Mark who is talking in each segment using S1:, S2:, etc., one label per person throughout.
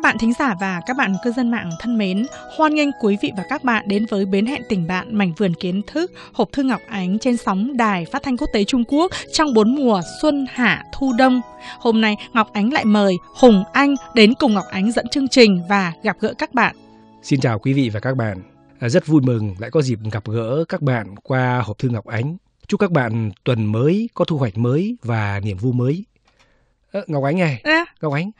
S1: Các bạn thính giả và các bạn cư dân mạng thân mến, hoan nghênh quý vị và các bạn đến với bến hẹn tình bạn mảnh vườn kiến thức hộp thư Ngọc Ánh trên sóng đài phát thanh quốc tế Trung Quốc trong bốn mùa xuân hạ thu đông. Hôm nay Ngọc Ánh lại mời Hùng Anh đến cùng Ngọc Ánh dẫn chương trình và gặp gỡ các bạn.
S2: Xin chào quý vị và các bạn. À, rất vui mừng lại có dịp gặp gỡ các bạn qua hộp thư Ngọc Ánh. Chúc các bạn tuần mới có thu hoạch mới và niềm vui mới. À, Ngọc Ánh này, à. Ngọc Ánh,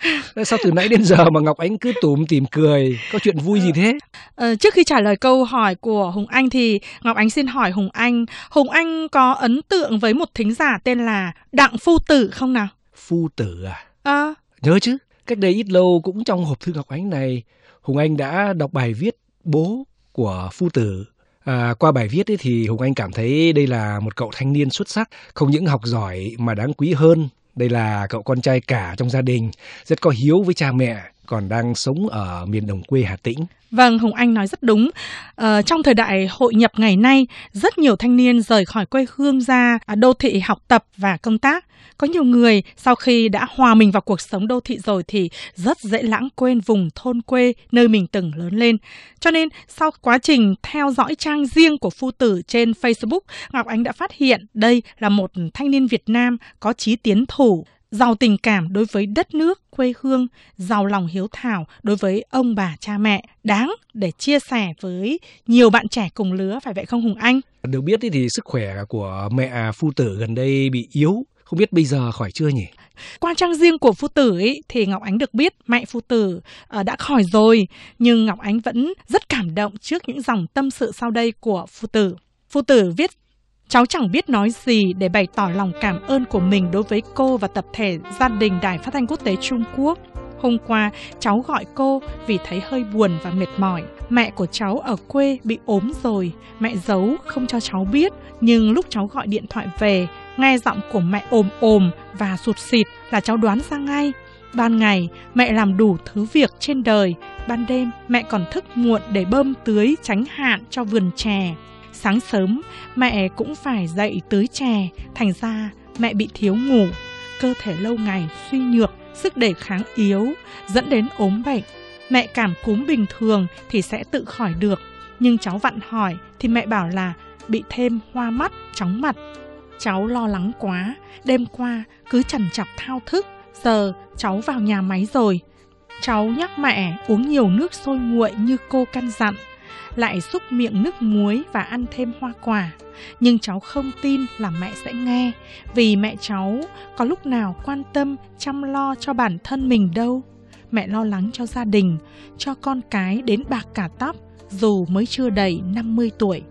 S2: sao từ nãy đến giờ mà Ngọc Ánh cứ tủm tìm cười, có chuyện vui gì thế?
S1: À, trước khi trả lời câu hỏi của Hùng Anh thì Ngọc Ánh xin hỏi Hùng Anh, Hùng Anh có ấn tượng với một thính giả tên là Đặng Phu Tử không nào?
S2: Phu Tử à? À. Nhớ chứ, cách đây ít lâu cũng trong hộp thư Ngọc Ánh này, Hùng Anh đã đọc bài viết Bố của Phu Tử À, qua bài viết ấy thì Hùng Anh cảm thấy đây là một cậu thanh niên xuất sắc, không những học giỏi mà đáng quý hơn đây là cậu con trai cả trong gia đình, rất có hiếu với cha mẹ, còn đang sống ở miền đồng quê Hà Tĩnh.
S1: Vâng, Hùng Anh nói rất đúng. À, trong thời đại hội nhập ngày nay, rất nhiều thanh niên rời khỏi quê hương ra à, đô thị học tập và công tác. Có nhiều người sau khi đã hòa mình vào cuộc sống đô thị rồi thì rất dễ lãng quên vùng thôn quê nơi mình từng lớn lên. Cho nên sau quá trình theo dõi trang riêng của phu tử trên Facebook, Ngọc Ánh đã phát hiện đây là một thanh niên Việt Nam có chí tiến thủ, giàu tình cảm đối với đất nước, quê hương, giàu lòng hiếu thảo đối với ông bà cha mẹ, đáng để chia sẻ với nhiều bạn trẻ cùng lứa phải vậy không Hùng Anh?
S2: Được biết thì sức khỏe của mẹ phu tử gần đây bị yếu, không biết bây giờ khỏi chưa nhỉ?
S1: Qua trang riêng của phu tử ấy, thì Ngọc Ánh được biết mẹ phu tử uh, đã khỏi rồi, nhưng Ngọc Ánh vẫn rất cảm động trước những dòng tâm sự sau đây của phu tử. Phu tử viết Cháu chẳng biết nói gì để bày tỏ lòng cảm ơn của mình đối với cô và tập thể gia đình Đài Phát thanh Quốc tế Trung Quốc. Hôm qua, cháu gọi cô vì thấy hơi buồn và mệt mỏi. Mẹ của cháu ở quê bị ốm rồi, mẹ giấu không cho cháu biết. Nhưng lúc cháu gọi điện thoại về, nghe giọng của mẹ ồm ồm và sụt xịt là cháu đoán ra ngay. Ban ngày, mẹ làm đủ thứ việc trên đời. Ban đêm, mẹ còn thức muộn để bơm tưới tránh hạn cho vườn chè. Sáng sớm, mẹ cũng phải dậy tưới chè, thành ra mẹ bị thiếu ngủ, cơ thể lâu ngày suy nhược, sức đề kháng yếu, dẫn đến ốm bệnh. Mẹ cảm cúm bình thường thì sẽ tự khỏi được, nhưng cháu vặn hỏi thì mẹ bảo là bị thêm hoa mắt, chóng mặt. Cháu lo lắng quá, đêm qua cứ chằn chọc thao thức, giờ cháu vào nhà máy rồi. Cháu nhắc mẹ uống nhiều nước sôi nguội như cô căn dặn lại xúc miệng nước muối và ăn thêm hoa quả. Nhưng cháu không tin là mẹ sẽ nghe, vì mẹ cháu có lúc nào quan tâm chăm lo cho bản thân mình đâu. Mẹ lo lắng cho gia đình, cho con cái đến bạc cả tóc, dù mới chưa đầy 50 tuổi.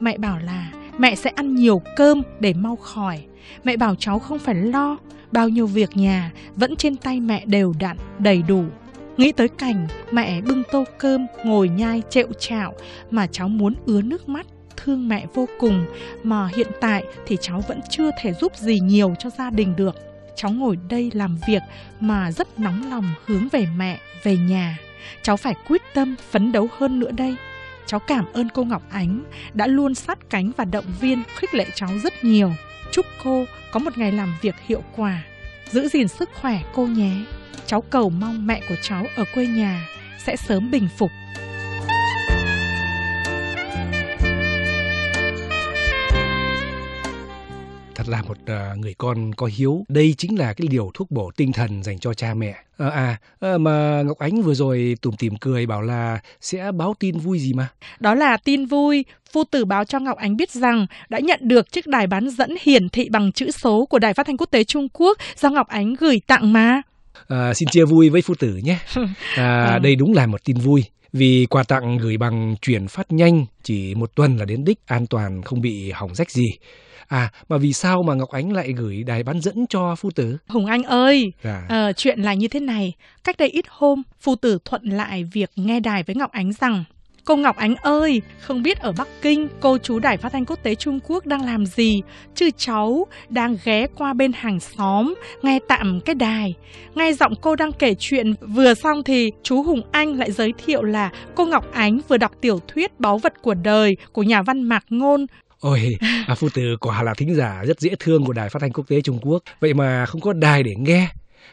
S1: Mẹ bảo là mẹ sẽ ăn nhiều cơm để mau khỏi. Mẹ bảo cháu không phải lo, bao nhiêu việc nhà vẫn trên tay mẹ đều đặn, đầy đủ. Nghĩ tới cảnh mẹ bưng tô cơm ngồi nhai trệu chạo mà cháu muốn ứa nước mắt thương mẹ vô cùng mà hiện tại thì cháu vẫn chưa thể giúp gì nhiều cho gia đình được. Cháu ngồi đây làm việc mà rất nóng lòng hướng về mẹ, về nhà. Cháu phải quyết tâm phấn đấu hơn nữa đây. Cháu cảm ơn cô Ngọc Ánh đã luôn sát cánh và động viên khích lệ cháu rất nhiều. Chúc cô có một ngày làm việc hiệu quả. Giữ gìn sức khỏe cô nhé cháu cầu mong mẹ của cháu ở quê nhà sẽ sớm bình phục.
S2: Thật là một uh, người con có hiếu. Đây chính là cái liều thuốc bổ tinh thần dành cho cha mẹ. À, à, à mà Ngọc Ánh vừa rồi tủm tỉm cười bảo là sẽ báo tin vui gì mà.
S1: Đó là tin vui. Phu tử báo cho Ngọc Ánh biết rằng đã nhận được chiếc đài bán dẫn hiển thị bằng chữ số của Đài Phát thanh Quốc tế Trung Quốc do Ngọc Ánh gửi tặng mà.
S2: À, xin chia vui với phu tử nhé. À, à. Đây đúng là một tin vui. Vì quà tặng gửi bằng chuyển phát nhanh chỉ một tuần là đến đích an toàn không bị hỏng rách gì. À mà vì sao mà Ngọc Ánh lại gửi đài bán dẫn cho phu tử?
S1: Hùng Anh ơi, à. uh, chuyện là như thế này. Cách đây ít hôm, phu tử thuận lại việc nghe đài với Ngọc Ánh rằng Cô Ngọc Ánh ơi, không biết ở Bắc Kinh cô chú Đài Phát thanh Quốc tế Trung Quốc đang làm gì, chứ cháu đang ghé qua bên hàng xóm, nghe tạm cái đài. Nghe giọng cô đang kể chuyện vừa xong thì chú Hùng Anh lại giới thiệu là cô Ngọc Ánh vừa đọc tiểu thuyết Báu vật của đời của nhà văn Mạc Ngôn
S2: Ôi, à, phu tử quả là thính giả rất dễ thương của Đài Phát thanh Quốc tế Trung Quốc. Vậy mà không có đài để nghe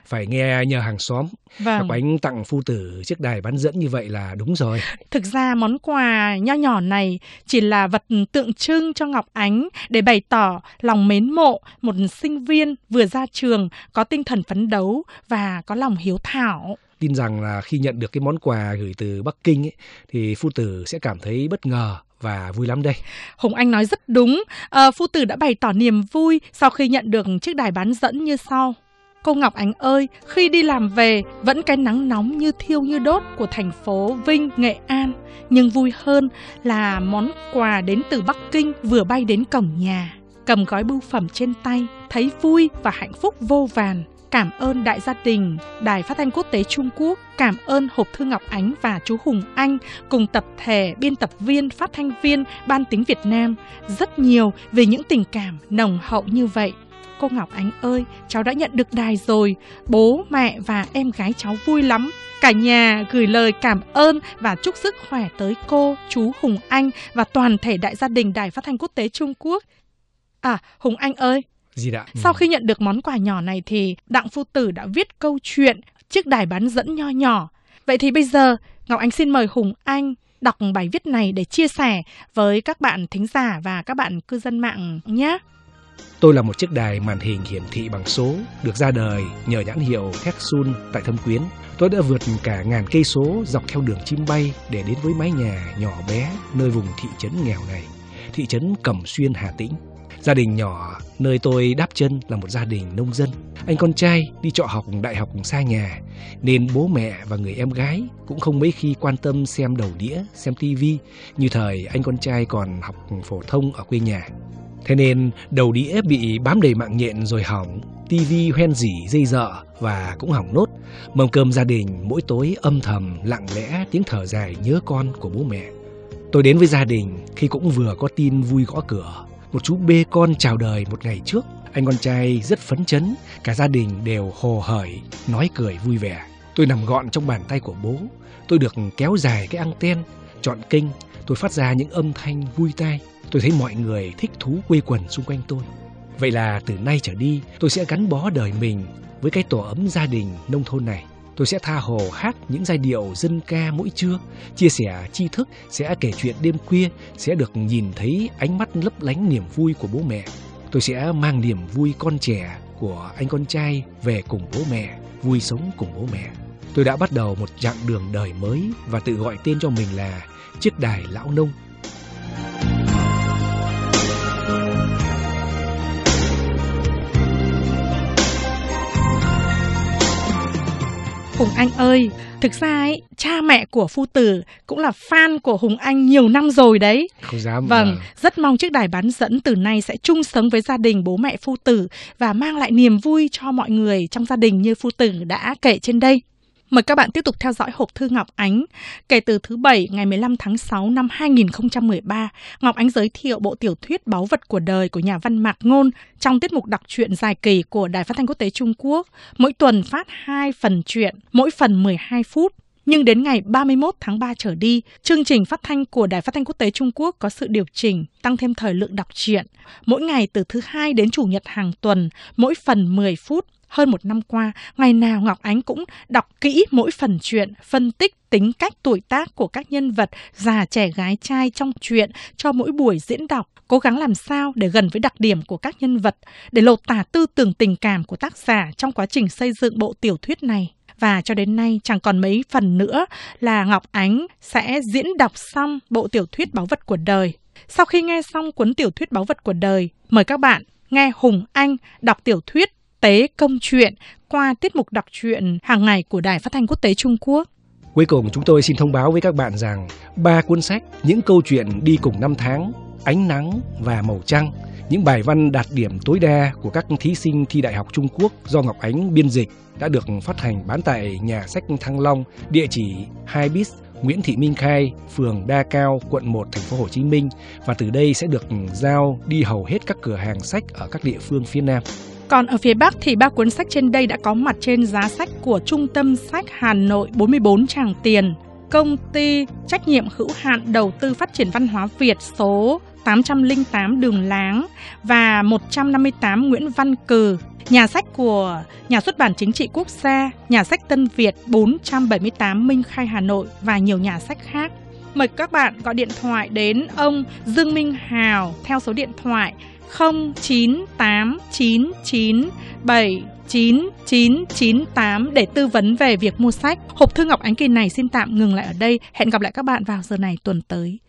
S2: phải nghe nhờ hàng xóm.
S1: Vâng.
S2: Ngọc Ánh tặng phu tử chiếc đài bán dẫn như vậy là đúng rồi.
S1: Thực ra món quà nho nhỏ này chỉ là vật tượng trưng cho Ngọc Ánh để bày tỏ lòng mến mộ một sinh viên vừa ra trường có tinh thần phấn đấu và có lòng hiếu thảo
S2: tin rằng là khi nhận được cái món quà gửi từ Bắc Kinh ấy, thì phu tử sẽ cảm thấy bất ngờ và vui lắm đây.
S1: Hùng Anh nói rất đúng. À, phu tử đã bày tỏ niềm vui sau khi nhận được chiếc đài bán dẫn như sau. Cô Ngọc Ánh ơi, khi đi làm về vẫn cái nắng nóng như thiêu như đốt của thành phố Vinh, Nghệ An. Nhưng vui hơn là món quà đến từ Bắc Kinh vừa bay đến cổng nhà. Cầm gói bưu phẩm trên tay, thấy vui và hạnh phúc vô vàn cảm ơn đại gia đình Đài Phát thanh Quốc tế Trung Quốc, cảm ơn Hộp Thư Ngọc Ánh và chú Hùng Anh cùng tập thể biên tập viên, phát thanh viên Ban Tiếng Việt Nam rất nhiều về những tình cảm nồng hậu như vậy. Cô Ngọc Ánh ơi, cháu đã nhận được đài rồi. Bố, mẹ và em gái cháu vui lắm. Cả nhà gửi lời cảm ơn và chúc sức khỏe tới cô, chú Hùng Anh và toàn thể đại gia đình Đài Phát thanh Quốc tế Trung Quốc. À, Hùng Anh ơi,
S2: gì đã?
S1: Sau khi nhận được món quà nhỏ này thì Đặng Phu Tử đã viết câu chuyện chiếc đài bán dẫn nho nhỏ. Vậy thì bây giờ Ngọc Anh xin mời Hùng Anh đọc bài viết này để chia sẻ với các bạn thính giả và các bạn cư dân mạng nhé.
S2: Tôi là một chiếc đài màn hình hiển thị bằng số được ra đời nhờ nhãn hiệu Hexun tại Thâm Quyến. Tôi đã vượt cả ngàn cây số dọc theo đường chim bay để đến với mái nhà nhỏ bé nơi vùng thị trấn nghèo này, thị trấn Cẩm Xuyên, Hà Tĩnh. Gia đình nhỏ nơi tôi đáp chân là một gia đình nông dân. Anh con trai đi trọ học đại học xa nhà, nên bố mẹ và người em gái cũng không mấy khi quan tâm xem đầu đĩa, xem tivi như thời anh con trai còn học phổ thông ở quê nhà. Thế nên đầu đĩa bị bám đầy mạng nhện rồi hỏng, tivi hoen dỉ dây dợ và cũng hỏng nốt. Mâm cơm gia đình mỗi tối âm thầm lặng lẽ tiếng thở dài nhớ con của bố mẹ. Tôi đến với gia đình khi cũng vừa có tin vui gõ cửa một chú bê con chào đời một ngày trước. Anh con trai rất phấn chấn, cả gia đình đều hồ hởi, nói cười vui vẻ. Tôi nằm gọn trong bàn tay của bố, tôi được kéo dài cái anten, chọn kênh, tôi phát ra những âm thanh vui tai. Tôi thấy mọi người thích thú quây quần xung quanh tôi. Vậy là từ nay trở đi, tôi sẽ gắn bó đời mình với cái tổ ấm gia đình nông thôn này. Tôi sẽ tha hồ hát những giai điệu dân ca mỗi trưa, chia sẻ tri thức, sẽ kể chuyện đêm khuya, sẽ được nhìn thấy ánh mắt lấp lánh niềm vui của bố mẹ. Tôi sẽ mang niềm vui con trẻ của anh con trai về cùng bố mẹ, vui sống cùng bố mẹ. Tôi đã bắt đầu một chặng đường đời mới và tự gọi tên cho mình là chiếc đài lão nông
S1: Hùng Anh ơi, thực ra ấy, cha mẹ của phu tử cũng là fan của Hùng Anh nhiều năm rồi đấy.
S2: Không dám.
S1: Vâng, à. rất mong chiếc đài bán dẫn từ nay sẽ chung sống với gia đình bố mẹ phu tử và mang lại niềm vui cho mọi người trong gia đình như phu tử đã kể trên đây. Mời các bạn tiếp tục theo dõi hộp thư Ngọc Ánh. Kể từ thứ Bảy ngày 15 tháng 6 năm 2013, Ngọc Ánh giới thiệu bộ tiểu thuyết Báu vật của đời của nhà văn Mạc Ngôn trong tiết mục đọc truyện dài kỳ của Đài Phát thanh Quốc tế Trung Quốc. Mỗi tuần phát 2 phần truyện, mỗi phần 12 phút. Nhưng đến ngày 31 tháng 3 trở đi, chương trình phát thanh của Đài Phát thanh Quốc tế Trung Quốc có sự điều chỉnh, tăng thêm thời lượng đọc truyện. Mỗi ngày từ thứ hai đến chủ nhật hàng tuần, mỗi phần 10 phút, hơn một năm qua, ngày nào Ngọc Ánh cũng đọc kỹ mỗi phần chuyện, phân tích tính cách tuổi tác của các nhân vật già trẻ gái trai trong chuyện cho mỗi buổi diễn đọc, cố gắng làm sao để gần với đặc điểm của các nhân vật, để lột tả tư tưởng tình cảm của tác giả trong quá trình xây dựng bộ tiểu thuyết này. Và cho đến nay chẳng còn mấy phần nữa là Ngọc Ánh sẽ diễn đọc xong bộ tiểu thuyết báu vật của đời. Sau khi nghe xong cuốn tiểu thuyết báu vật của đời, mời các bạn nghe Hùng Anh đọc tiểu thuyết tế công chuyện qua tiết mục đọc truyện hàng ngày của Đài Phát thanh Quốc tế Trung Quốc.
S2: Cuối cùng chúng tôi xin thông báo với các bạn rằng ba cuốn sách Những câu chuyện đi cùng năm tháng, Ánh nắng và Màu trăng, những bài văn đạt điểm tối đa của các thí sinh thi Đại học Trung Quốc do Ngọc Ánh biên dịch đã được phát hành bán tại nhà sách Thăng Long, địa chỉ 2 bis Nguyễn Thị Minh Khai, phường Đa Cao, quận 1, thành phố Hồ Chí Minh và từ đây sẽ được giao đi hầu hết các cửa hàng sách ở các địa phương phía Nam.
S1: Còn ở phía Bắc thì ba cuốn sách trên đây đã có mặt trên giá sách của Trung tâm sách Hà Nội 44 Tràng Tiền, công ty trách nhiệm hữu hạn đầu tư phát triển văn hóa Việt số 808 Đường Láng và 158 Nguyễn Văn Cừ. nhà sách của nhà xuất bản chính trị quốc gia, nhà sách Tân Việt 478 Minh Khai Hà Nội và nhiều nhà sách khác. Mời các bạn gọi điện thoại đến ông Dương Minh Hào theo số điện thoại 0989979998 để tư vấn về việc mua sách. Hộp thư Ngọc Ánh kỳ này xin tạm ngừng lại ở đây. Hẹn gặp lại các bạn vào giờ này tuần tới.